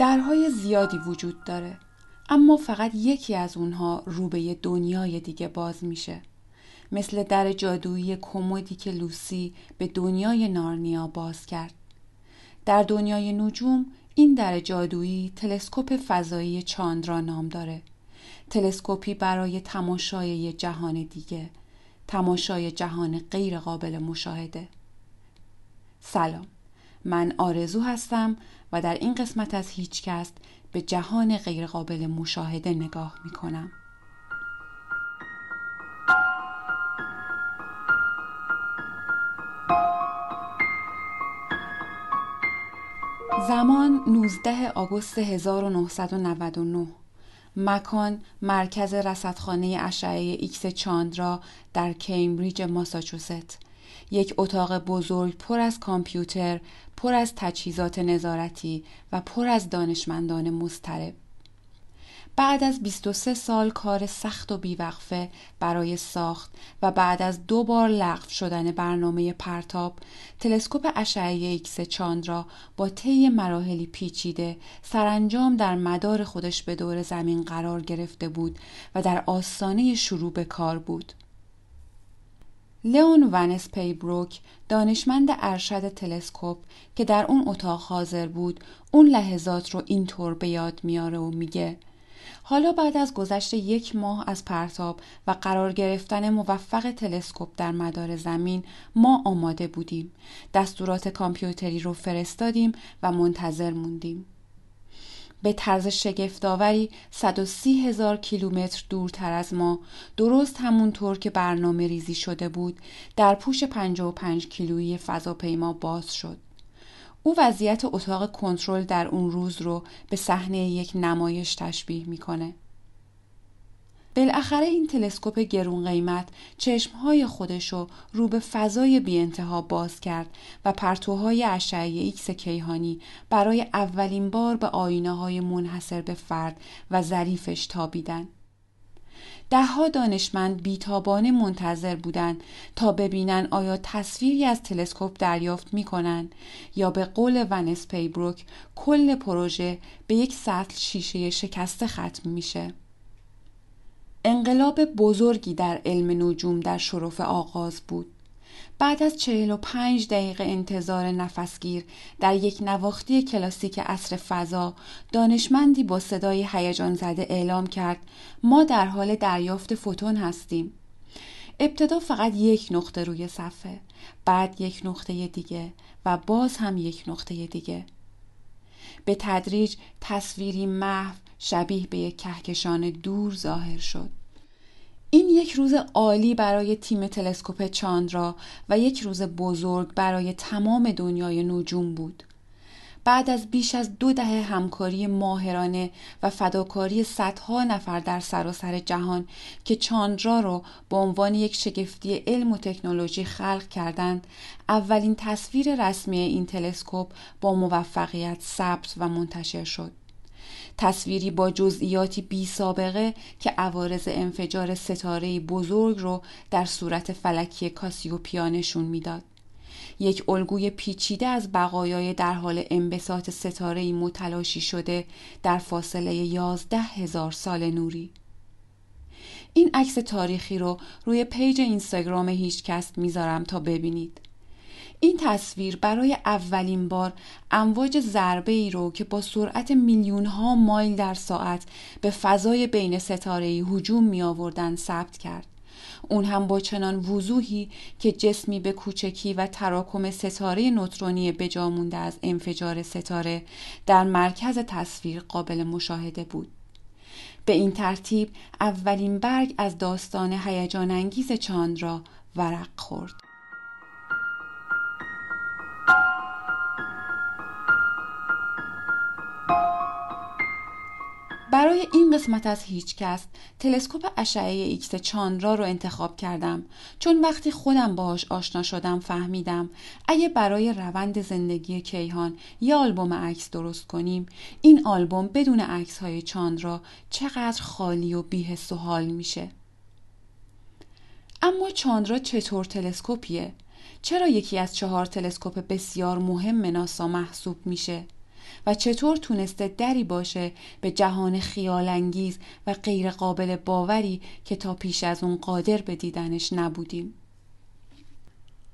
درهای زیادی وجود داره. اما فقط یکی از اونها رو به دنیای دیگه باز میشه. مثل در جادویی کمدی که لوسی به دنیای نارنیا باز کرد. در دنیای نجوم این در جادویی تلسکوپ فضایی چاندرا نام داره. تلسکوپی برای تماشای جهان دیگه تماشای جهان غیر قابل مشاهده. سلام. من آرزو هستم و در این قسمت از هیچکست به جهان غیرقابل مشاهده نگاه می کنم. زمان 19 آگوست 1999 مکان مرکز رصدخانه اشعه ایکس چاندرا در کیمبریج ماساچوست یک اتاق بزرگ پر از کامپیوتر، پر از تجهیزات نظارتی و پر از دانشمندان مضطرب. بعد از 23 سال کار سخت و بیوقفه برای ساخت و بعد از دو بار لغو شدن برنامه پرتاب تلسکوپ اشعه ایکس چاندرا با طی مراحلی پیچیده سرانجام در مدار خودش به دور زمین قرار گرفته بود و در آستانه شروع به کار بود لئون ونس پیبروک دانشمند ارشد تلسکوپ که در اون اتاق حاضر بود اون لحظات رو اینطور به یاد میاره و میگه حالا بعد از گذشت یک ماه از پرتاب و قرار گرفتن موفق تلسکوپ در مدار زمین ما آماده بودیم. دستورات کامپیوتری رو فرستادیم و منتظر موندیم. به طرز شگفتآوری 130 هزار کیلومتر دورتر از ما درست همونطور که برنامه ریزی شده بود در پوش 55 کیلویی فضاپیما باز شد. او وضعیت اتاق کنترل در اون روز رو به صحنه یک نمایش تشبیه می‌کنه. بالاخره این تلسکوپ گرون قیمت چشمهای خودشو رو به فضای بی انتها باز کرد و پرتوهای اشعه ایکس کیهانی برای اولین بار به آینه های منحصر به فرد و ظریفش تابیدن. دهها دانشمند بیتابانه منتظر بودند تا ببینن آیا تصویری از تلسکوپ دریافت می‌کنن یا به قول ونس پیبروک کل پروژه به یک سطل شیشه شکسته ختم میشه. انقلاب بزرگی در علم نجوم در شرف آغاز بود. بعد از چهل و پنج دقیقه انتظار نفسگیر در یک نواختی کلاسیک اصر فضا دانشمندی با صدای هیجان زده اعلام کرد ما در حال دریافت فوتون هستیم. ابتدا فقط یک نقطه روی صفحه بعد یک نقطه دیگه و باز هم یک نقطه دیگه به تدریج تصویری محو شبیه به یک کهکشان دور ظاهر شد. این یک روز عالی برای تیم تلسکوپ چاندرا و یک روز بزرگ برای تمام دنیای نجوم بود. بعد از بیش از دو دهه همکاری ماهرانه و فداکاری صدها نفر در سراسر جهان که چاندرا را به عنوان یک شگفتی علم و تکنولوژی خلق کردند اولین تصویر رسمی این تلسکوپ با موفقیت ثبت و منتشر شد. تصویری با جزئیاتی بی سابقه که عوارض انفجار ستاره بزرگ رو در صورت فلکی کاسیوپیا نشون می‌داد. یک الگوی پیچیده از بقایای در حال انبساط ستاره متلاشی شده در فاصله یازده هزار سال نوری. این عکس تاریخی رو روی پیج اینستاگرام هیچکست می‌ذارم تا ببینید. این تصویر برای اولین بار امواج ضربه ای رو که با سرعت میلیون ها مایل در ساعت به فضای بین ستاره ای هجوم می آوردن ثبت کرد. اون هم با چنان وضوحی که جسمی به کوچکی و تراکم ستاره نوترونی بجا مونده از انفجار ستاره در مرکز تصویر قابل مشاهده بود. به این ترتیب اولین برگ از داستان هیجان انگیز چاندرا ورق خورد. این قسمت از هیچکست تلسکوپ اشعه ایکس چاندرا رو انتخاب کردم. چون وقتی خودم باهاش آشنا شدم فهمیدم اگه برای روند زندگی کیهان یه آلبوم عکس درست کنیم این آلبوم بدون عکس های چاندرا چقدر خالی و بیحس و حال میشه. اما چاندرا چطور تلسکوپیه؟ چرا یکی از چهار تلسکوپ بسیار مهم ناسا محسوب میشه؟ و چطور تونسته دری باشه به جهان خیالانگیز و غیر قابل باوری که تا پیش از اون قادر به دیدنش نبودیم.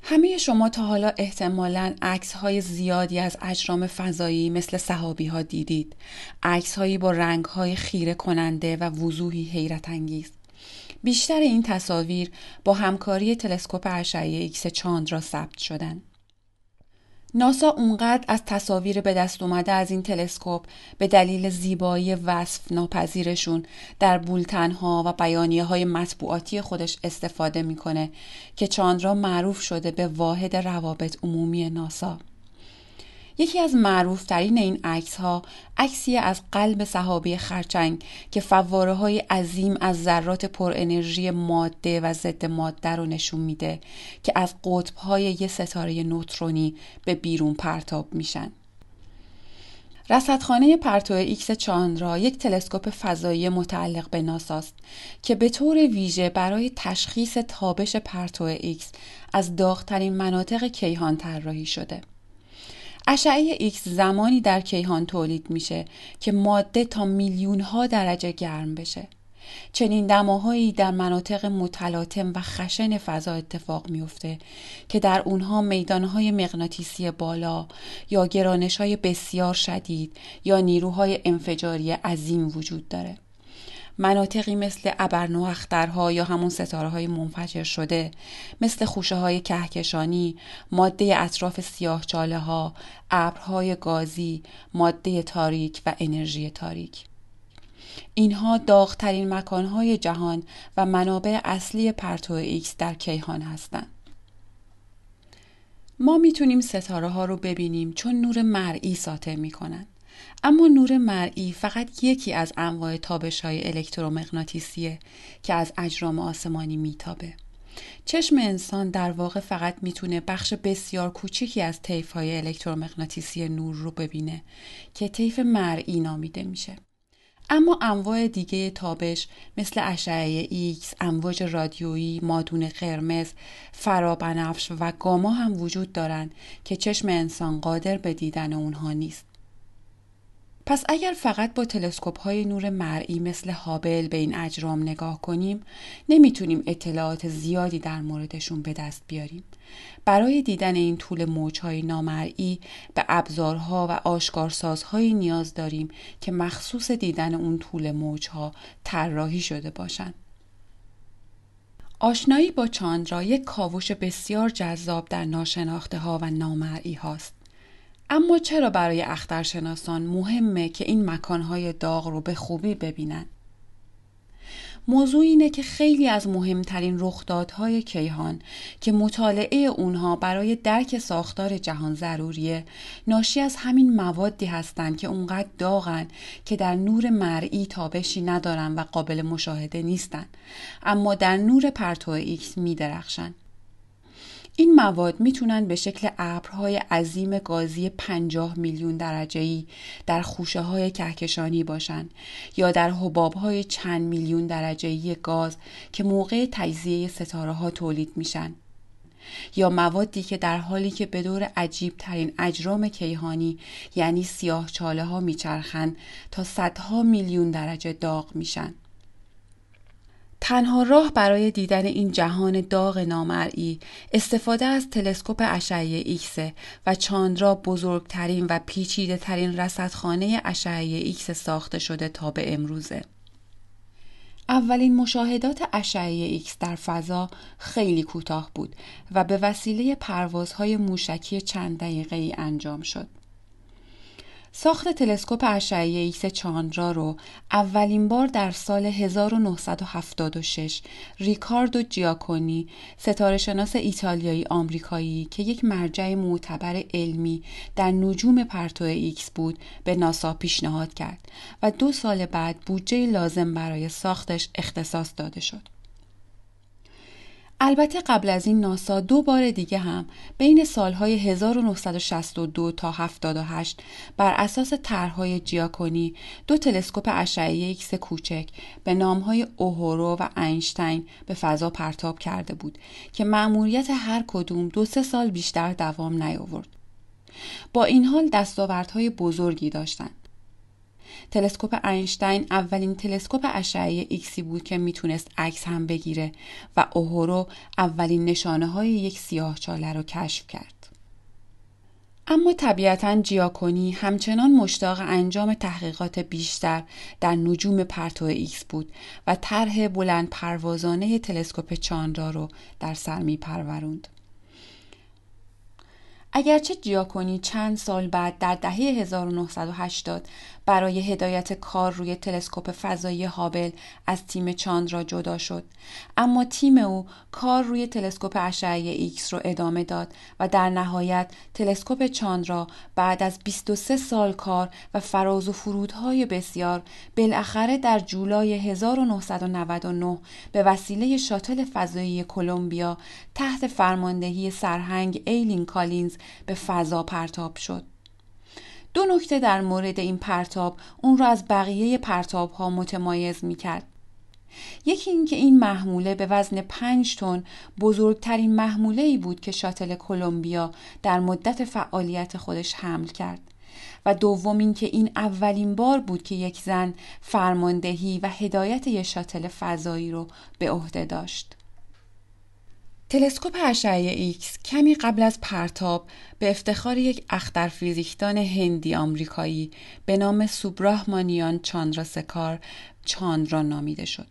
همه شما تا حالا احتمالا عکس های زیادی از اجرام فضایی مثل سحابی ها دیدید. عکس هایی با رنگ های خیره کننده و وضوحی حیرت انگیز بیشتر این تصاویر با همکاری تلسکوپ اشعه ایکس چاندرا ثبت شدند ناسا اونقدر از تصاویر به دست اومده از این تلسکوپ به دلیل زیبایی وصف ناپذیرشون در بولتنها و بیانیه های مطبوعاتی خودش استفاده می‌کنه که چاندرا معروف شده به واحد روابط عمومی ناسا. یکی از معروفترین این عکس ها عکسی از قلب صحابی خرچنگ که فواره های عظیم از ذرات پر انرژی ماده و ضد ماده رو نشون میده که از قطب های یه ستاره نوترونی به بیرون پرتاب میشن. رصدخانه پرتو ایکس چاندرا یک تلسکوپ فضایی متعلق به ناساست که به طور ویژه برای تشخیص تابش پرتو ایکس از داغترین مناطق کیهان طراحی شده. اشعه ایکس زمانی در کیهان تولید میشه که ماده تا میلیون ها درجه گرم بشه. چنین دماهایی در مناطق متلاطم و خشن فضا اتفاق میفته که در اونها میدانهای مغناطیسی بالا یا گرانش بسیار شدید یا نیروهای انفجاری عظیم وجود داره. مناطقی مثل ابرنواخترها یا همون ستاره های منفجر شده مثل خوشه های کهکشانی ماده اطراف سیاه چاله ها ابرهای گازی ماده تاریک و انرژی تاریک. اینها داغترین مکانهای جهان و منابع اصلی پرتو ایکس در کیهان هستند. ما می‌تونیم ستاره ها رو ببینیم چون نور مرئی ساطع می‌کنند اما نور مرئی فقط یکی از انواع تابش های الکترومغناطیسیه که از اجرام آسمانی میتابه. چشم انسان در واقع فقط می‌تونه بخش بسیار کوچکی از طیف های الکترومغناطیسی نور رو ببینه که طیف مرئی نامیده میشه. اما انواع دیگه تابش مثل اشعه ایکس، امواج رادیویی، مادون قرمز، فرابنفش و گاما هم وجود دارند که چشم انسان قادر به دیدن اونها نیست. پس اگر فقط با تلسکوپ های نور مرئی مثل هابل به این اجرام نگاه کنیم نمی‌تونیم اطلاعات زیادی در موردشون به دست بیاریم. برای دیدن این طول موجهای نامرئی به ابزارها و آشکارسازهایی نیاز داریم که مخصوص دیدن اون طول موجها طراحی شده باشند. آشنایی با چاندرا یک کاوش بسیار جذاب در ناشناخته ها و نامرئی هاست. اما چرا برای اخترشناسان مهمه که این مکانهای داغ رو به خوبی ببینن؟ موضوع اینه که خیلی از مهمترین رخدادهای کیهان که مطالعه اونها برای درک ساختار جهان ضروریه ناشی از همین موادی هستند که اونقدر داغن که در نور مرئی تابشی ندارن و قابل مشاهده نیستن اما در نور پرتو ایکس میدرخشن این مواد می‌تونن به شکل ابرهای عظیم گازی 50 میلیون درجه‌ای در خوشه های کهکشانی باشند یا در حباب های چند میلیون درجه‌ای گاز که موقع تجزیه ستاره ها تولید میشن یا موادی که در حالی که به دور عجیب ترین اجرام کیهانی یعنی سیاه چاله ها میچرخند تا صدها میلیون درجه داغ میشن. تنها راه برای دیدن این جهان داغ نامرئی استفاده از تلسکوپ اشعه ایکس و چاندرا بزرگترین و پیچیده ترین رصدخانه اشعه ایکس ساخته شده تا به امروزه. اولین مشاهدات اشعه ایکس در فضا خیلی کوتاه بود و به وسیله پروازهای موشکی چند دقیقه ای انجام شد. ساخت تلسکوپ اشعه ایکس چاندرا رو اولین بار در سال 1976 ریکاردو جیاکونی ستاره شناس ایتالیایی آمریکایی که یک مرجع معتبر علمی در نجوم پرتو ایکس بود به ناسا پیشنهاد کرد و دو سال بعد بودجه لازم برای ساختش اختصاص داده شد. البته قبل از این ناسا دو بار دیگه هم بین سالهای 1962 تا 78 بر اساس طرحهای جیاکونی دو تلسکوپ اشعه ایکس کوچک به نامهای اوهورو و اینشتین به فضا پرتاب کرده بود که مأموریت هر کدوم دو سه سال بیشتر دوام نیاورد. با این حال دستاوردهای بزرگی داشتند. تلسکوپ اینشتین اولین تلسکوپ اشعه ایکسی بود که می‌تونست عکس هم بگیره و اوهورو اولین نشانه های یک سیاهچاله رو کشف کرد. اما طبیعتا جیاکونی همچنان مشتاق انجام تحقیقات بیشتر در نجوم پرتو ایکس بود و طرح بلند پروازانه تلسکوپ چاندرا رو در سر می پروروند. اگرچه جیاکونی چند سال بعد در دهه 1980 برای هدایت کار روی تلسکوپ فضایی هابل از تیم چاندرا جدا شد. اما تیم او کار روی تلسکوپ اشعه ایکس رو ادامه داد و در نهایت تلسکوپ چاندرا بعد از 23 سال کار و فراز و فرودهای بسیار بالاخره در جولای 1999 به وسیله شاتل فضایی کلمبیا تحت فرماندهی سرهنگ ایلین کالینز به فضا پرتاب شد دو نکته در مورد این پرتاب اون را از بقیه پرتاب ها متمایز می کرد. یکی اینکه این محموله به وزن 5 تن بزرگترین محموله ای بود که شاتل کلمبیا در مدت فعالیت خودش حمل کرد و دوم اینکه این اولین بار بود که یک زن فرماندهی و هدایت یک شاتل فضایی رو به عهده داشت. تلسکوپ اشعه ایکس کمی قبل از پرتاب به افتخار یک اختر فیزیکدان هندی آمریکایی به نام سوبراهمانیان چاندراسکار چاندرا نامیده شد.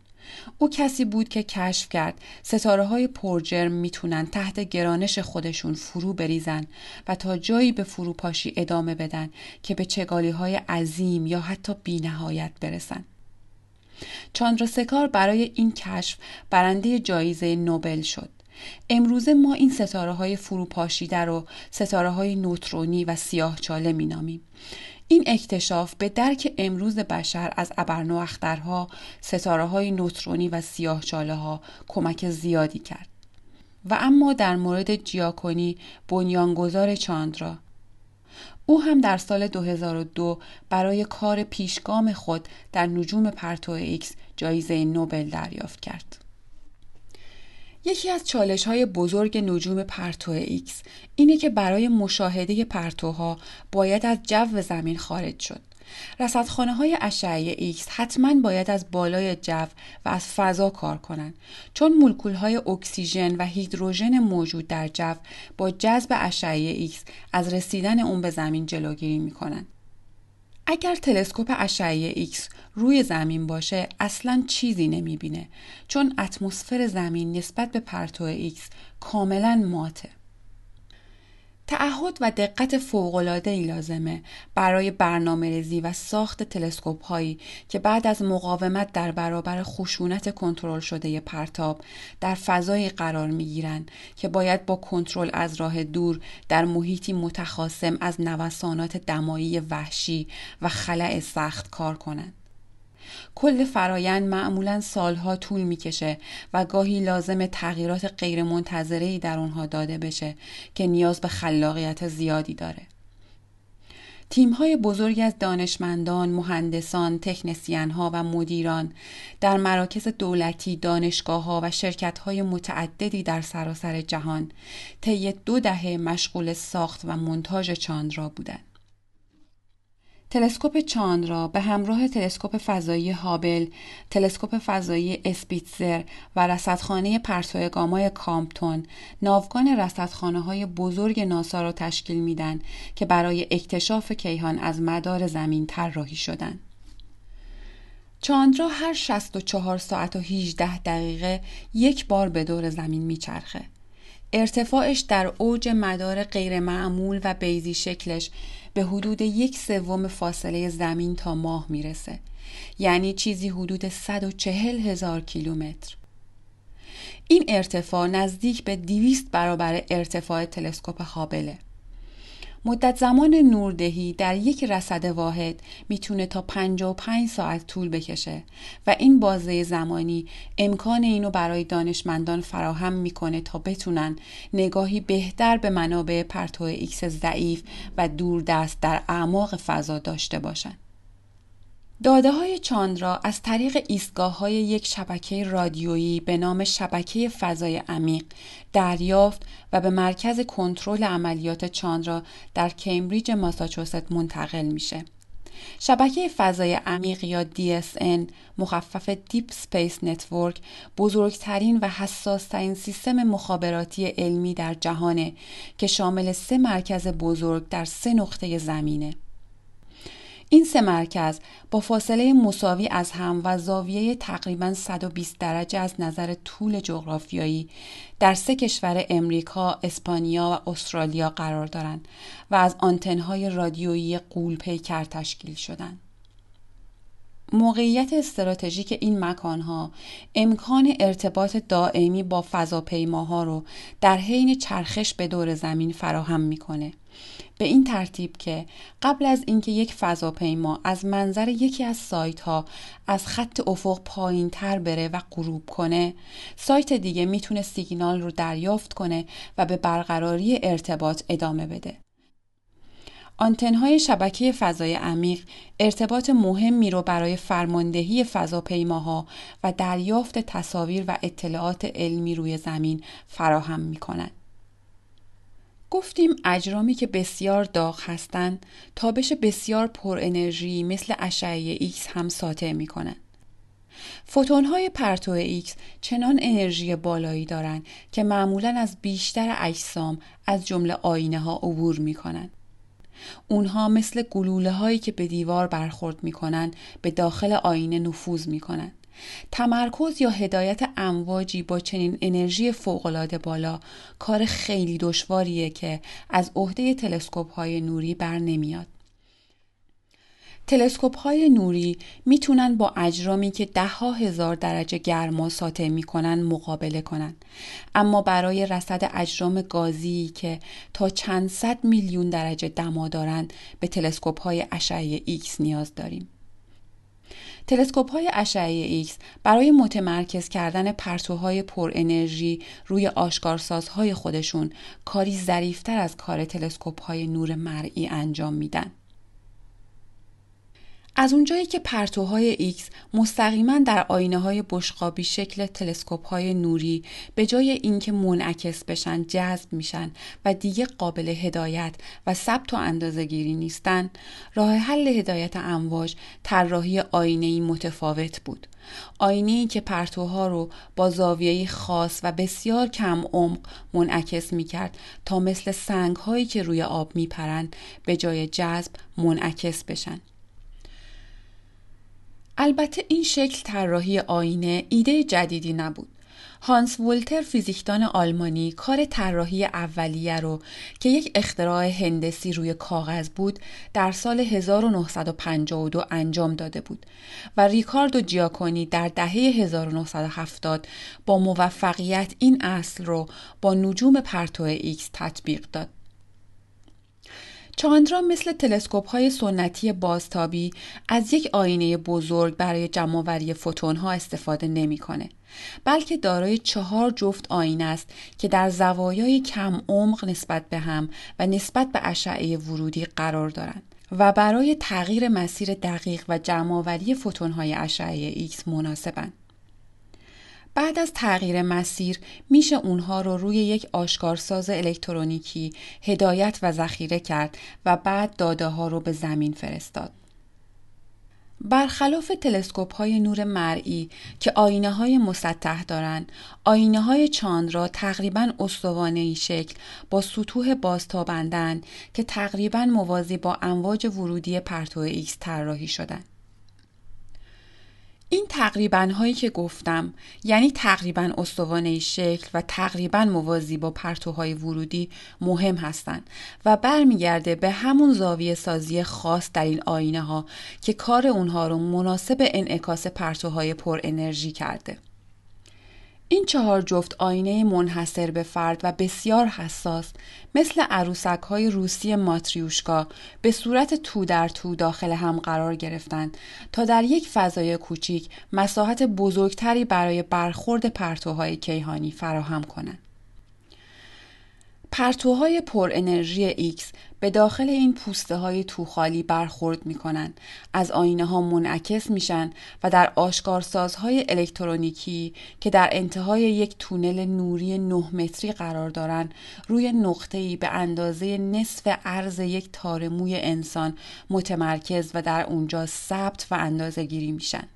او کسی بود که کشف کرد ستاره های پرجرم می‌تونن تحت گرانش خودشون فرو بریزن و تا جایی به فروپاشی ادامه بدن که به چگالی های عظیم یا حتی بینهایت برسن. چاندراسکار برای این کشف برنده جایزه نوبل شد. امروزه ما این ستاره های فروپاشیده رو ستاره های نوترونی و سیاه چاله می نامیم. این اکتشاف به درک امروز بشر از ابرنواخترها ستاره های نوترونی و سیاه چاله ها کمک زیادی کرد. و اما در مورد جیاکونی بنیانگذار چاندرا او هم در سال 2002 برای کار پیشگام خود در نجوم پرتو ایکس جایزه نوبل دریافت کرد. یکی از چالش های بزرگ نجوم پرتو ایکس اینه که برای مشاهده پرتوها باید از جو زمین خارج شد. رصدخانه های اشعه ایکس حتما باید از بالای جو و از فضا کار کنند چون مولکول های اکسیژن و هیدروژن موجود در جو با جذب اشعه ایکس از رسیدن اون به زمین جلوگیری می کنند. اگر تلسکوپ اشعه ایکس روی زمین باشه اصلا چیزی نمی‌بینه چون اتمسفر زمین نسبت به پرتو ایکس کاملا ماته تعهد و دقت فوقالعاده ای لازمه برای برنامه ریزی و ساخت تلسکوپ هایی که بعد از مقاومت در برابر خشونت کنترل شده پرتاب در فضایی قرار می گیرن که باید با کنترل از راه دور در محیطی متخاصم از نوسانات دمایی وحشی و خلع سخت کار کنند. کل فرایند معمولا سالها طول می‌کشه و گاهی لازم تغییرات غیرمنتظره در اونها داده بشه که نیاز به خلاقیت زیادی داره. تیم های بزرگی از دانشمندان، مهندسان، تکنسین ها و مدیران در مراکز دولتی، دانشگاه ها و شرکت های متعددی در سراسر جهان طی دو دهه مشغول ساخت و مونتاژ چاندرا بودند. تلسکوپ چاندرا به همراه تلسکوپ فضایی هابل، تلسکوپ فضایی اسپیتزر و رصدخانه پرتو گامای کامپتون ناوگان رصدخانه های بزرگ ناسا را تشکیل میدن که برای اکتشاف کیهان از مدار زمین طراحی شدند. چاندرا هر 64 ساعت و 18 دقیقه یک بار به دور زمین میچرخه. ارتفاعش در اوج مدار غیرمعمول و بیزی شکلش به حدود یک سوم فاصله زمین تا ماه می‌رسه. یعنی چیزی حدود 140 هزار کیلومتر. این ارتفاع نزدیک به 200 برابر ارتفاع تلسکوپ هابله مدت زمان نوردهی در یک رصد واحد می‌تونه تا 55 ساعت طول بکشه و این بازه زمانی امکان اینو برای دانشمندان فراهم می‌کنه تا بتونن نگاهی بهتر به منابع پرتو ایکس ضعیف و دوردست در اعماق فضا داشته باشند. داده های چاندرا از طریق ایستگاه های یک شبکه رادیویی به نام شبکه فضای عمیق دریافت و به مرکز کنترل عملیات چاندرا در کمبریج ماساچوست منتقل میشه. شبکه فضای عمیق یا DSN مخفف Deep Space Network بزرگترین و حساسترین سیستم مخابراتی علمی در جهانه که شامل سه مرکز بزرگ در سه نقطه زمینه. این سه مرکز با فاصله مساوی از هم و زاویه تقریبا 120 درجه از نظر طول جغرافیایی در سه کشور امریکا، اسپانیا و استرالیا قرار دارند و از آنتنهای رادیویی قول پیکر تشکیل شدند. موقعیت استراتژیک این مکانها امکان ارتباط دائمی با فضاپیماها رو در حین چرخش به دور زمین فراهم می‌کنه به این ترتیب که قبل از اینکه یک فضاپیما از منظر یکی از سایت ها از خط افق پایین تر بره و غروب کنه سایت دیگه می‌تونه سیگنال رو دریافت کنه و به برقراری ارتباط ادامه بده آنتنهای شبکه فضای عمیق ارتباط مهمی رو برای فرماندهی فضاپیماها و دریافت تصاویر و اطلاعات علمی روی زمین فراهم می کنند. گفتیم اجرامی که بسیار داغ هستند تابش بسیار پر انرژی مثل اشعه ایکس هم ساطع می کنند. فوتون های پرتو ایکس چنان انرژی بالایی دارند که معمولا از بیشتر اجسام از جمله آینه ها عبور می کنند. اونها مثل گلوله هایی که به دیوار برخورد می کنند به داخل آینه نفوذ می کنند. تمرکز یا هدایت امواجی با چنین انرژی فوقالعاده بالا کار خیلی دشواریه که از عهده تلسکوپ های نوری بر نمیاد. تلسکوپ های نوری می‌تونن با اجرامی که ده ها هزار درجه گرما ساطع می‌کنن مقابله کنن اما برای رصد اجرام گازی که تا چند صد میلیون درجه دما دارند به تلسکوپ های اشعه ایکس نیاز داریم تلسکوپ های اشعه ایکس برای متمرکز کردن پرتوهای پر انرژی روی آشکارسازهای خودشون کاری ظریفتر از کار تلسکوپ های نور مرئی انجام میدن. از اونجایی که پرتوهای X مستقیما در آینه های بشقابی شکل تلسکوپ های نوری به جای اینکه منعکس بشن جذب میشن و دیگه قابل هدایت و ثبت و اندازه گیری نیستن راه حل هدایت امواج طراحی آینه متفاوت بود آینه که پرتوها رو با زاویه خاص و بسیار کم عمق منعکس می کرد تا مثل سنگ هایی که روی آب می پرند به جای جذب منعکس بشن. البته این شکل طراحی آینه ایده جدیدی نبود. هانس وولتر فیزیکدان آلمانی کار طراحی اولیه رو که یک اختراع هندسی روی کاغذ بود در سال 1952 انجام داده بود و ریکاردو جیاکونی در دهه 1970 با موفقیت این اصل رو با نجوم پرتو ایکس تطبیق داد. چاندرا مثل تلسکوپ های سنتی بازتابی از یک آینه بزرگ برای جمعآوری فوتون ها استفاده نمی‌کنه بلکه دارای چهار جفت آینه است که در زوایای کم عمق نسبت به هم و نسبت به اشعه ورودی قرار دارند و برای تغییر مسیر دقیق و جمعآوری فوتون های اشعه ایکس مناسبند. بعد از تغییر مسیر میشه اونها رو روی یک آشکارساز الکترونیکی هدایت و ذخیره کرد و بعد داده ها رو به زمین فرستاد. برخلاف تلسکوپ های نور مرئی که آینه های مسطح دارند، آینه های چاندرا تقریبا استوانه شکل با سطوح بازتابنده‌ن که تقریبا موازی با امواج ورودی پرتو ایکس طراحی شدند. این تقریبا هایی که گفتم یعنی تقریبا استوانه شکل و تقریبا موازی با پرتوهای ورودی مهم هستند و برمیگرده به همون زاویه سازی خاص در این آینه ها که کار اونها رو مناسب انعکاس پرتوهای پر انرژی کرده. این چهار جفت آینه منحصر به فرد و بسیار حساس مثل عروسک های روسی ماتریوشکا به صورت تو در تو داخل هم قرار گرفتند تا در یک فضای کوچیک مساحت بزرگتری برای برخورد پرتوهای کیهانی فراهم کنند. پرتوهای پر انرژی X به داخل این پوسته های توخالی برخورد می کنند. از آینه ها منعکس میشن و در آشکارسازهای الکترونیکی که در انتهای یک تونل نوری 9 متری قرار دارند روی نقطه‌ای به اندازه نصف عرض یک تارموی انسان متمرکز و در اونجا ثبت و اندازه گیری میشن.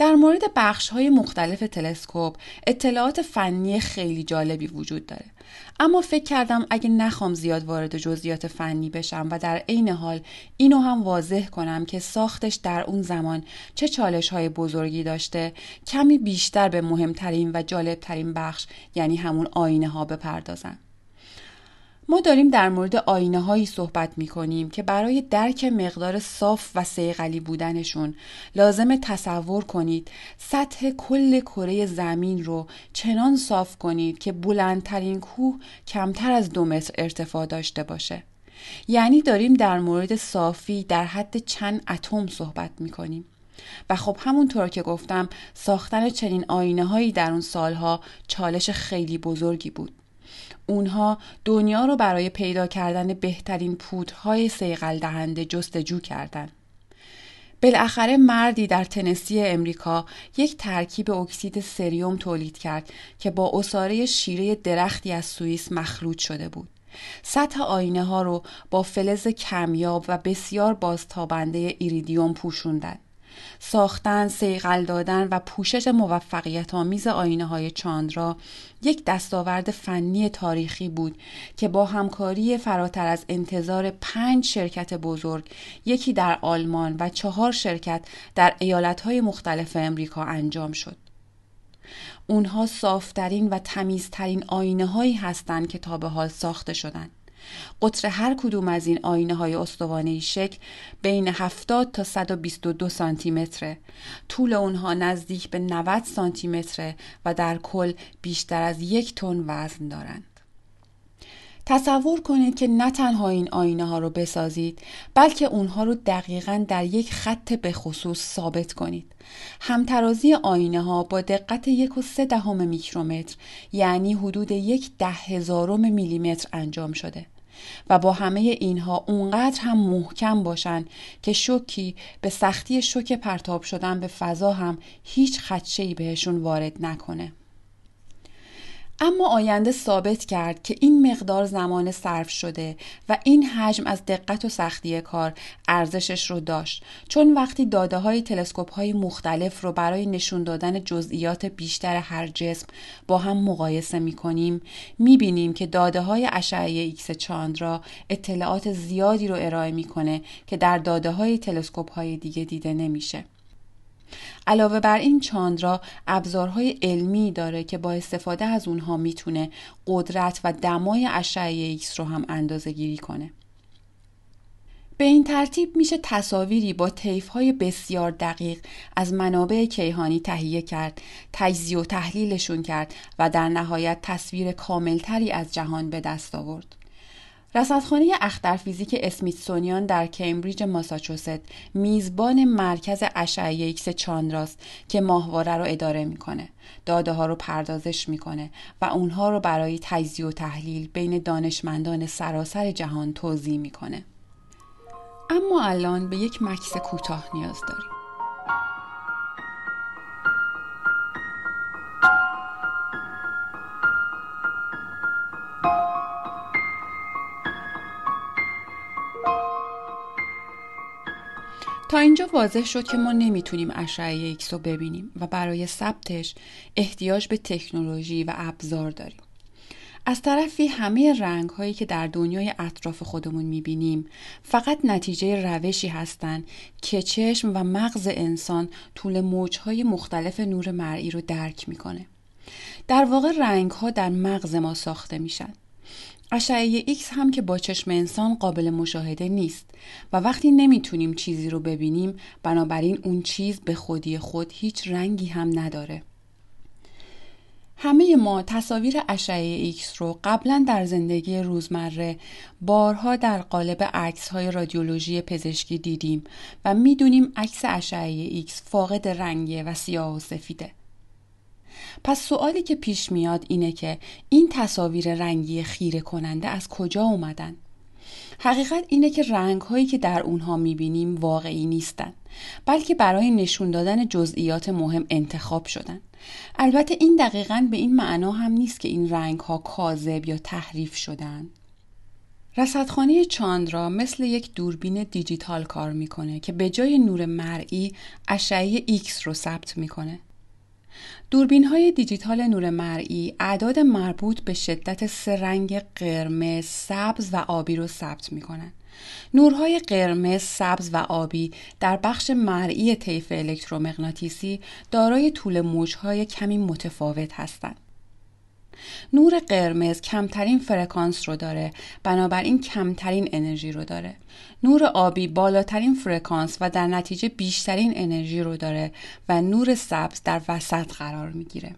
در مورد بخش های مختلف تلسکوپ اطلاعات فنی خیلی جالبی وجود داره. اما فکر کردم اگه نخوام زیاد وارد جزئیات فنی بشم و در عین حال اینو هم واضح کنم که ساختش در اون زمان چه چالش های بزرگی داشته کمی بیشتر به مهمترین و جالبترین بخش یعنی همون آینه ها بپردازم ما داریم در مورد آینه هایی صحبت می کنیم که برای درک مقدار صاف و سیغلی بودنشون لازم تصور کنید سطح کل کره زمین رو چنان صاف کنید که بلندترین کوه کمتر از دو متر ارتفاع داشته باشه. یعنی داریم در مورد صافی در حد چند اتم صحبت می کنیم. و خب همونطور که گفتم ساختن چنین آینه هایی در اون سالها چالش خیلی بزرگی بود. اونها دنیا رو برای پیدا کردن بهترین پودهای سیغل دهنده جستجو کردند. بالاخره مردی در تنسی امریکا یک ترکیب اکسید سریوم تولید کرد که با اصاره شیره درختی از سوئیس مخلوط شده بود. سطح آینه ها رو با فلز کمیاب و بسیار بازتابنده ایریدیوم پوشوندند. ساختن، سیغل دادن و پوشش موفقیت آمیز آینه های چاندرا یک دستاورد فنی تاریخی بود که با همکاری فراتر از انتظار پنج شرکت بزرگ یکی در آلمان و چهار شرکت در ایالتهای مختلف امریکا انجام شد. اونها صافترین و تمیزترین آینه هایی هستند که تا به حال ساخته شدند. قطر هر کدوم از این آینه های استوانه شکل بین 70 تا 122 سانتی متره. طول اونها نزدیک به 90 سانتی متره و در کل بیشتر از یک تن وزن دارند. تصور کنید که نه تنها این آینه ها رو بسازید بلکه اونها رو دقیقا در یک خط به خصوص ثابت کنید همترازی آینه ها با دقت یک و سه دهم میکرومتر یعنی حدود یک ده هزارم میلیمتر انجام شده و با همه اینها اونقدر هم محکم باشن که شوکی به سختی شوک پرتاب شدن به فضا هم هیچ خدشه‌ای بهشون وارد نکنه. اما آینده ثابت کرد که این مقدار زمان صرف شده و این حجم از دقت و سختی کار ارزشش رو داشت چون وقتی داده های تلسکوپ های مختلف رو برای نشون دادن جزئیات بیشتر هر جسم با هم مقایسه می کنیم می بینیم که داده های اشعه ایکس چاندرا اطلاعات زیادی رو ارائه می‌کنه که در داده های تلسکوپ های دیگه دیده نمیشه. علاوه بر این چاندرا ابزارهای علمی داره که با استفاده از اونها می‌تونه قدرت و دمای اشعه ایکس رو هم اندازه گیری کنه. به این ترتیب میشه تصاویری با های بسیار دقیق از منابع کیهانی تهیه کرد، تجزیه و تحلیلشون کرد و در نهایت تصویر کاملتری از جهان به دست آورد. رصدخانه اخترفیزیک اسمیتسونیان در کمبریج ماساچوست میزبان مرکز اشعه ایکس چاندراست که ماهواره رو اداره می‌کنه. داده ها رو پردازش می‌کنه و اونها رو برای تجزیه و تحلیل بین دانشمندان سراسر جهان توزیع می‌کنه. اما الان به یک مکث کوتاه نیاز داریم. اینجا واضح شد که ما نمی‌تونیم اشعه ایکس رو ببینیم و برای ثبتش احتیاج به تکنولوژی و ابزار داریم. از طرفی همه رنگ هایی که در دنیای اطراف خودمون می‌بینیم فقط نتیجه روشی هستند که چشم و مغز انسان طول موجهای مختلف نور مرئی رو درک می‌کنه. در واقع رنگ ها در مغز ما ساخته میشن. اشعه ایکس هم که با چشم انسان قابل مشاهده نیست و وقتی نمی‌تونیم چیزی رو ببینیم بنابراین اون چیز به خودی خود هیچ رنگی هم نداره. همه ما تصاویر اشعه ایکس رو قبلا در زندگی روزمره بارها در قالب عکس های رادیولوژی پزشکی دیدیم و می‌دونیم عکس اشعه ایکس فاقد رنگه و سیاه و سفیده. پس سوالی که پیش میاد اینه که این تصاویر رنگی خیره کننده از کجا اومدن؟ حقیقت اینه که رنگ هایی که در اونها می‌بینیم واقعی نیستن بلکه برای نشون دادن جزئیات مهم انتخاب شدن. البته این دقیقا به این معنا هم نیست که این رنگ ها کاذب یا تحریف شدن. رصدخانه چاندرا مثل یک دوربین دیجیتال کار می‌کنه که به جای نور مرئی اشعه ایکس رو ثبت می‌کنه. دوربین های دیجیتال نور مرئی اعداد مربوط به شدت سه رنگ قرمز، سبز و آبی رو ثبت می کنند. نورهای قرمز، سبز و آبی در بخش مرئی طیف الکترومغناطیسی دارای طول موجهای کمی متفاوت هستند. نور قرمز کمترین فرکانس رو داره بنابراین کمترین انرژی رو داره نور آبی بالاترین فرکانس و در نتیجه بیشترین انرژی رو داره و نور سبز در وسط قرار می‌گیره.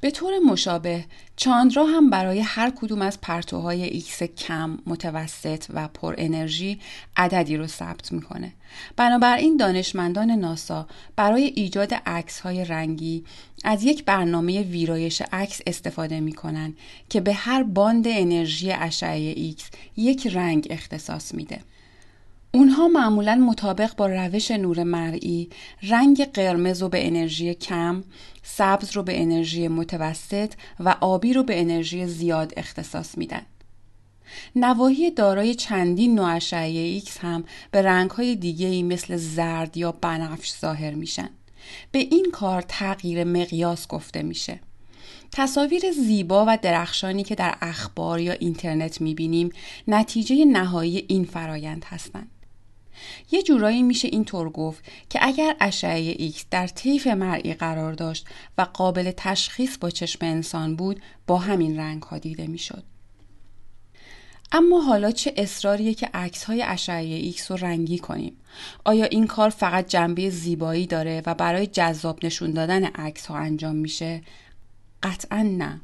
به طور مشابه چاندرا هم برای هر کدوم از پرتوهای ایکس کم، متوسط و پر انرژی عددی رو ثبت می‌کنه. بنابراین دانشمندان ناسا برای ایجاد عکس های رنگی از یک برنامه ویرایش عکس استفاده می‌کنن که به هر باند انرژی اشعه ایکس یک رنگ اختصاص میده. اونها معمولا مطابق با روش نور مرئی رنگ قرمز رو به انرژی کم، سبز رو به انرژی متوسط و آبی رو به انرژی زیاد اختصاص میدن. نواحی دارای چندین نوع اشعه ایکس هم به رنگهای دیگه مثل زرد یا بنفش ظاهر میشن. به این کار تغییر مقیاس گفته میشه. تصاویر زیبا و درخشانی که در اخبار یا اینترنت می‌بینیم نتیجه نهایی این فرایند هستند. یه جورایی میشه اینطور گفت که اگر اشعه ایکس در طیف مرئی قرار داشت و قابل تشخیص با چشم انسان بود با همین رنگ ها دیده می‌شد. اما حالا چه اصراریه که عکس های اشعه ایکس رو رنگی کنیم؟ آیا این کار فقط جنبه زیبایی داره و برای جذاب نشون دادن عکس ها انجام میشه؟ قطعا نه.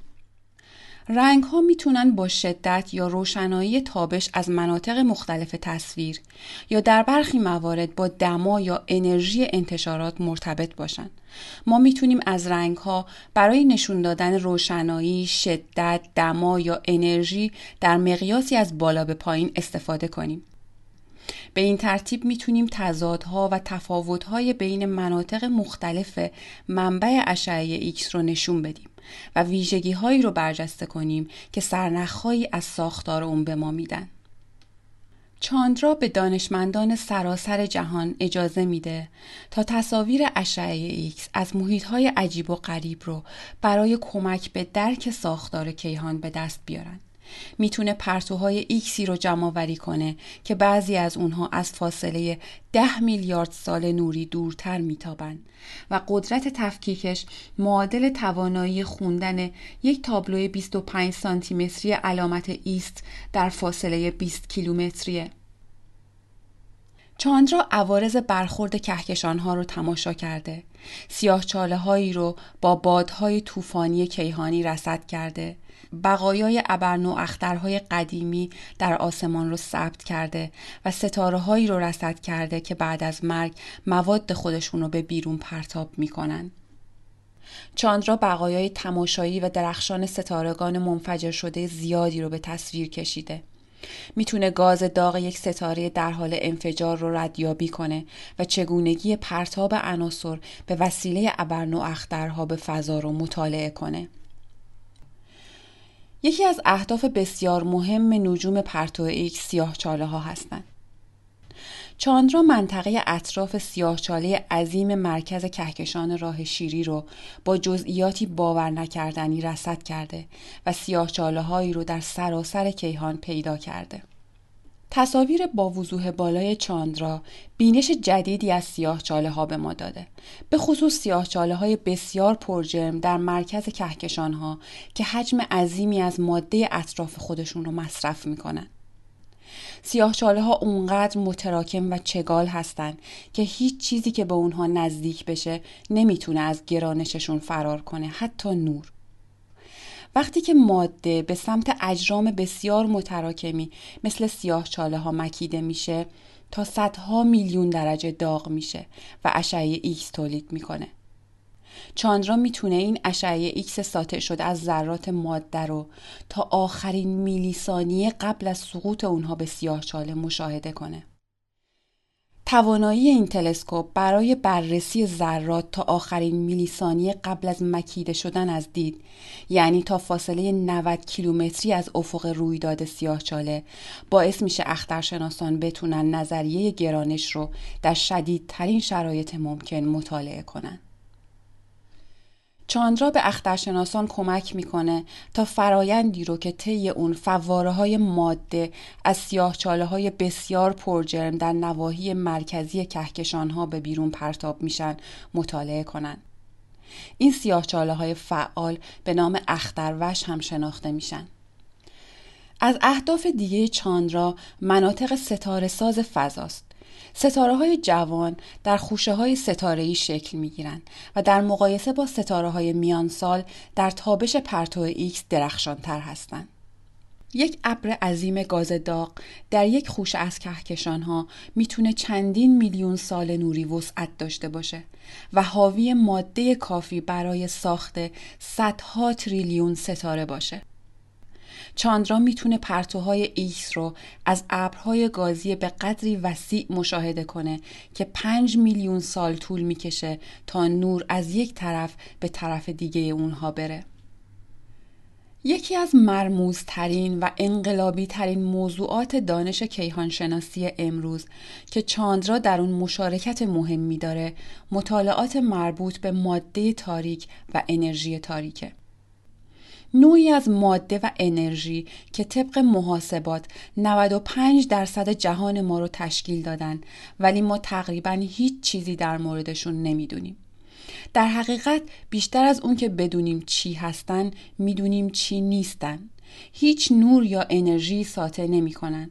رنگ ها می‌تونن با شدت یا روشنایی تابش از مناطق مختلف تصویر یا در برخی موارد با دما یا انرژی انتشارات مرتبط باشن. ما می‌تونیم از رنگ ها برای نشون دادن روشنایی، شدت، دما یا انرژی در مقیاسی از بالا به پایین استفاده کنیم. به این ترتیب می‌تونیم تضادها و تفاوتهای بین مناطق مختلف منبع اشعه ایکس رو نشون بدیم. و ویژگی هایی رو برجسته کنیم که سرنخهایی از ساختار اون به ما میدن. چاندرا به دانشمندان سراسر جهان اجازه میده تا تصاویر اشعه ایکس از محیطهای عجیب و غریب رو برای کمک به درک ساختار کیهان به دست بیارن. می‌تونه پرتوهای ایکسی رو جمع آوری کنه که بعضی از اونها از فاصله ده میلیارد سال نوری دورتر میتابند و قدرت تفکیکش معادل توانایی خوندن یک تابلو 25 سانتیمتری علامت ایست در فاصله 20 کیلومتریه. چاندرا عوارض برخورد کهکشان ها رو تماشا کرده. سیاه چاله هایی رو با بادهای طوفانی کیهانی رسد کرده. بقایای ابرنو اخترهای قدیمی در آسمان رو ثبت کرده و ستاره هایی رو رسد کرده که بعد از مرگ مواد خودشون رو به بیرون پرتاب می‌کنن. چاندرا بقایای تماشایی و درخشان ستارگان منفجر شده زیادی رو به تصویر کشیده. می‌تونه گاز داغ یک ستاره در حال انفجار رو ردیابی کنه و چگونگی پرتاب عناصر به وسیله ابرنو اخترها به فضا رو مطالعه کنه. یکی از اهداف بسیار مهم نجوم پرتو ایکس سیاه چاله ها هستند. چاندرا منطقه اطراف سیاهچاله عظیم مرکز کهکشان راه شیری رو با جزئیاتی باور نکردنی رصد کرده و سیاهچاله هایی رو در سراسر کیهان پیدا کرده. تصاویر با وضوح بالای چاندرا بینش جدیدی از سیاه چاله ها به ما داده. به خصوص سیاه چاله های بسیار پرجرم در مرکز کهکشان ها که حجم عظیمی از ماده اطراف خودشون رو مصرف می‌کنن. سیاه چاله ها اونقدر متراکم و چگال هستند که هیچ چیزی که به اونها نزدیک بشه نمی‌تونه از گرانششون فرار کنه حتی نور. وقتی که ماده به سمت اجرام بسیار متراکمی مثل سیاه چاله ها مکیده میشه تا صدها میلیون درجه داغ میشه و اشعه ایکس تولید می‌کنه. چاندرا می‌تونه این اشعه ایکس ساطع شده از ذرات ماده رو تا آخرین میلی ثانیه قبل از سقوط اونها به سیاهچاله مشاهده کنه. توانایی این تلسکوپ برای بررسی ذرات تا آخرین میلی ثانیه قبل از مکیده شدن از دید یعنی تا فاصله 90 کیلومتری از افق رویداد سیاهچاله باعث میشه اخترشناسان بتونن نظریه گرانش رو در شدیدترین شرایط ممکن مطالعه کنن. چاندرا به اخترشناسان کمک می‌کنه تا فرایندی رو که طی اون فواره های ماده از سیاه چاله های بسیار پرجرم در نواحی مرکزی کهکشان ها به بیرون پرتاب میشن مطالعه کنن. این سیاه چاله های فعال به نام اختروش هم شناخته میشن. از اهداف دیگه چاندرا مناطق ستاره ساز فضاست ستاره های جوان در خوشه های ستاره‌ای شکل می گیرن و در مقایسه با ستاره های میان سال در تابش پرتو ایکس درخشان تر هستند. یک ابر عظیم گاز داغ در یک خوشه از کهکشان ها می‌تونه چندین میلیون سال نوری وسعت داشته باشه و حاوی ماده کافی برای ساخت صدها تریلیون ستاره باشه. چاندرا می‌تونه پرتوهای ایکس رو از ابرهای گازی به قدری وسیع مشاهده کنه که پنج میلیون سال طول می‌کشه تا نور از یک طرف به طرف دیگه اونها بره. یکی از مرموزترین و انقلابی ترین موضوعات دانش کیهانشناسی امروز که چاندرا در اون مشارکت مهمی داره مطالعات مربوط به ماده تاریک و انرژی تاریکه. نوعی از ماده و انرژی که طبق محاسبات 95 درصد جهان ما رو تشکیل دادن ولی ما تقریبا هیچ چیزی در موردشون نمی‌دونیم. در حقیقت بیشتر از اون که بدونیم چی هستن می‌دونیم چی نیستن. هیچ نور یا انرژی ساطع نمی کنن.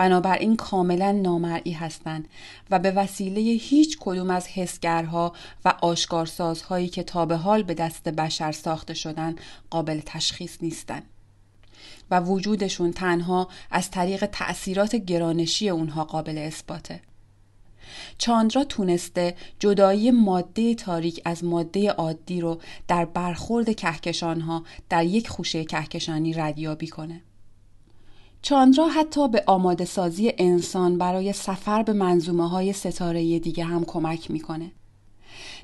بنابراین کاملا نامرئی هستند و به وسیله هیچ کدوم از حسگرها و آشکارسازهایی که تا به حال به دست بشر ساخته شدن قابل تشخیص نیستند. و وجودشون تنها از طریق تأثیرات گرانشی اونها قابل اثباته. چاندرا تونسته جدایی ماده تاریک از ماده عادی رو در برخورد کهکشانها در یک خوشه کهکشانی ردیابی کنه. چاندرا حتی به آماده سازی انسان برای سفر به منظومه های ستاره دیگه هم کمک می‌کنه.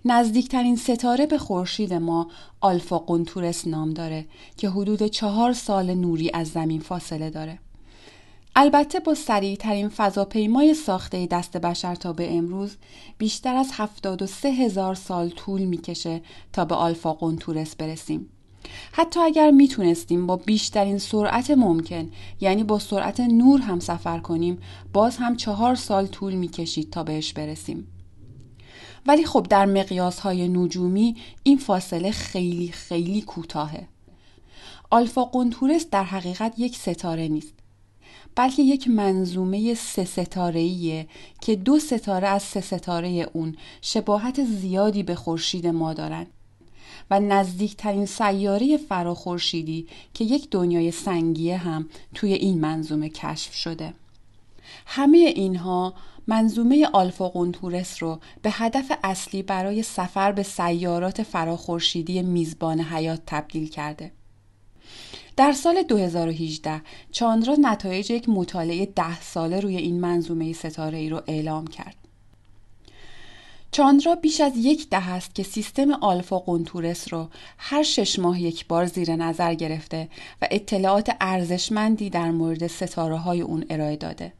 نزدیکترین ستاره به خورشید ما آلفا قنتورس نام داره که حدود چهار سال نوری از زمین فاصله داره. البته با سریع ترین فضاپیمای ساخته دست بشر تا به امروز بیشتر از 73 هزار سال طول می‌کشه تا به آلفا قنتورس برسیم. حتی اگر می‌تونستیم با بیشترین سرعت ممکن یعنی با سرعت نور هم سفر کنیم باز هم چهار سال طول می‌کشید تا بهش برسیم. ولی خب در مقیاس های نجومی این فاصله خیلی خیلی کوتاهه. آلفا قنتورس در حقیقت یک ستاره نیست بلکه یک منظومه سه ستاره که دو ستاره از سه ستاره اون شباهت زیادی به خورشید ما دارند و نزدیکترین سیاره فراخورشیدی که یک دنیای سنگیه هم توی این منظومه کشف شده همه اینها منظومه آلفا قنتورس رو به هدف اصلی برای سفر به سیارات فراخورشیدی میزبان حیات تبدیل کرده در سال 2018 چاندرا نتایج یک مطالعه ده ساله روی این منظومه ستاره ای رو اعلام کرد. چاندرا بیش از یک دهه است که سیستم آلفا قنطورس رو هر شش ماه یک بار زیر نظر گرفته و اطلاعات ارزشمندی در مورد ستاره های اون ارائه داده.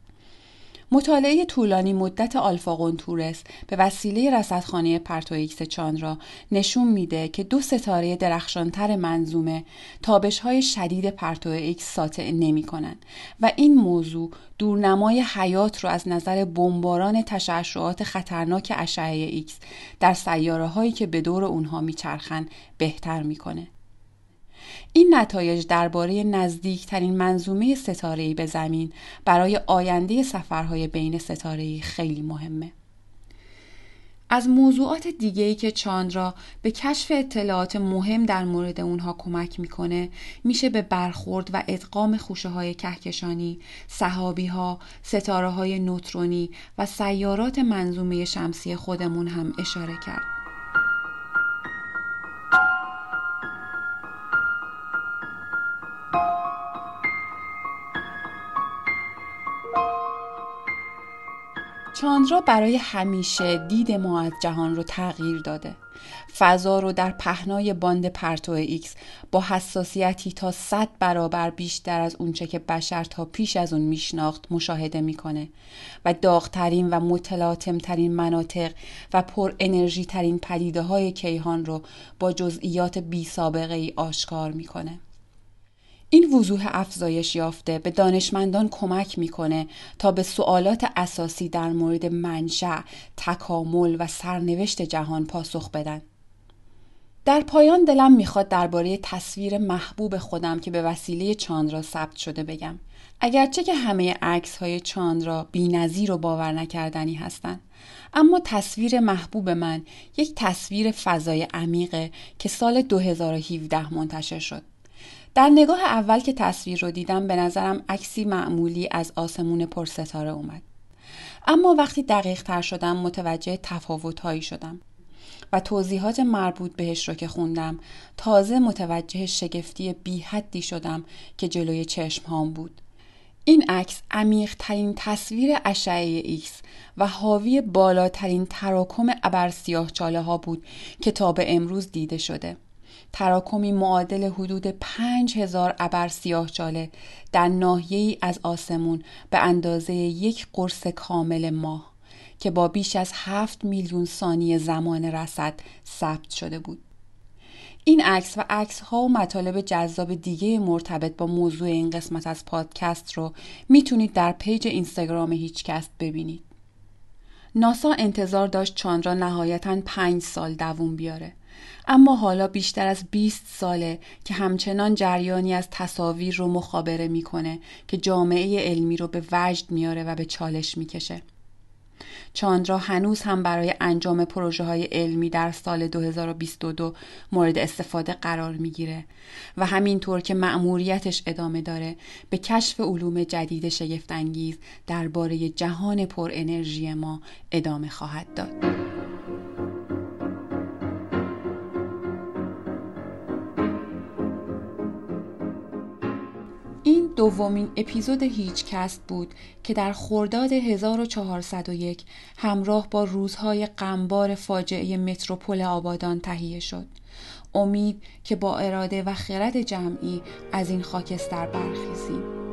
مطالعه طولانی مدت آلفا قنطورس به وسیله رصدخانه پرتو ایکس چاندرا نشون میده که دو ستاره درخشانتر منظومه تابش های شدید پرتو ایکس ساطع نمی کنن و این موضوع دورنمای حیات رو از نظر بمباران تشعشعات خطرناک اشعه ایکس در سیاره هایی که به دور اونها میچرخن بهتر می‌کنه. این نتایج درباره نزدیکترین منظومه ستاره‌ای به زمین برای آینده سفرهای بین ستاره‌ای خیلی مهمه. از موضوعات دیگه‌ای که چاندرا به کشف اطلاعات مهم در مورد اونها کمک می‌کنه میشه به برخورد و ادغام خوشه های کهکشانی، صحابی ها، ستاره های نوترونی و سیارات منظومه شمسی خودمون هم اشاره کرد. چاندرا برای همیشه دید ما از جهان رو تغییر داده فضا رو در پهنای باند پرتو ایکس با حساسیتی تا صد برابر بیشتر از اونچه که بشر تا پیش از اون میشناخت مشاهده می‌کنه و داغترین و متلاطمترین مناطق و پر انرژی ترین پدیده های کیهان رو با جزئیات بی سابقه ای آشکار می‌کنه. این وضوح افزایش یافته به دانشمندان کمک می‌کنه تا به سوالات اساسی در مورد منشأ، تکامل و سرنوشت جهان پاسخ بدن. در پایان دلم می‌خواد درباره تصویر محبوب خودم که به وسیله چاندرا ثبت شده بگم. اگرچه که همه عکس های چاندرا بی نظیر و باور نکردنی هستند اما تصویر محبوب من یک تصویر فضای عمیقه که سال 2017 منتشر شد. در نگاه اول که تصویر رو دیدم به نظرم عکسی معمولی از آسمون پرستاره اومد. اما وقتی دقیق تر شدم متوجه تفاوت هایی شدم و توضیحات مربوط بهش رو که خوندم تازه متوجه شگفتی بی حدی شدم که جلوی چشم هام بود. این عکس عمیق ترین تصویر اشعه ایکس و حاوی بالاترین تراکم ابرسیاه چاله ها بود که تا به امروز دیده شده. تراکمی معادل حدود پنج هزار ابر سیاه چاله در ناحیه‌ای از آسمون به اندازه یک قرص کامل ماه که با بیش از هفت میلیون ثانیه زمان رسد ثبت شده بود. این عکس و عکس ها و مطالب جذاب دیگه مرتبط با موضوع این قسمت از پادکست رو می‌تونید در پیج اینستاگرام هیچکست ببینید. ناسا انتظار داشت چاندرا نهایتا پنج سال دووم بیاره اما حالا بیشتر از 20 ساله که همچنان جریانی از تصاویر رو مخابره می‌کنه که جامعه علمی رو به وجد میاره و به چالش می‌کشه. چاندرا هنوز هم برای انجام پروژه های علمی در سال 2022 مورد استفاده قرار می‌گیره و همینطور که مأموریتش ادامه داره به کشف علوم جدید شگفتانگیز درباره جهان پر انرژی ما ادامه خواهد داد. دومین اپیزود هیچکست بود که در خرداد 1401 همراه با روزهای غمبار فاجعه متروپول آبادان تهیه شد. امید که با اراده و خرد جمعی از این خاکستر برخیزیم.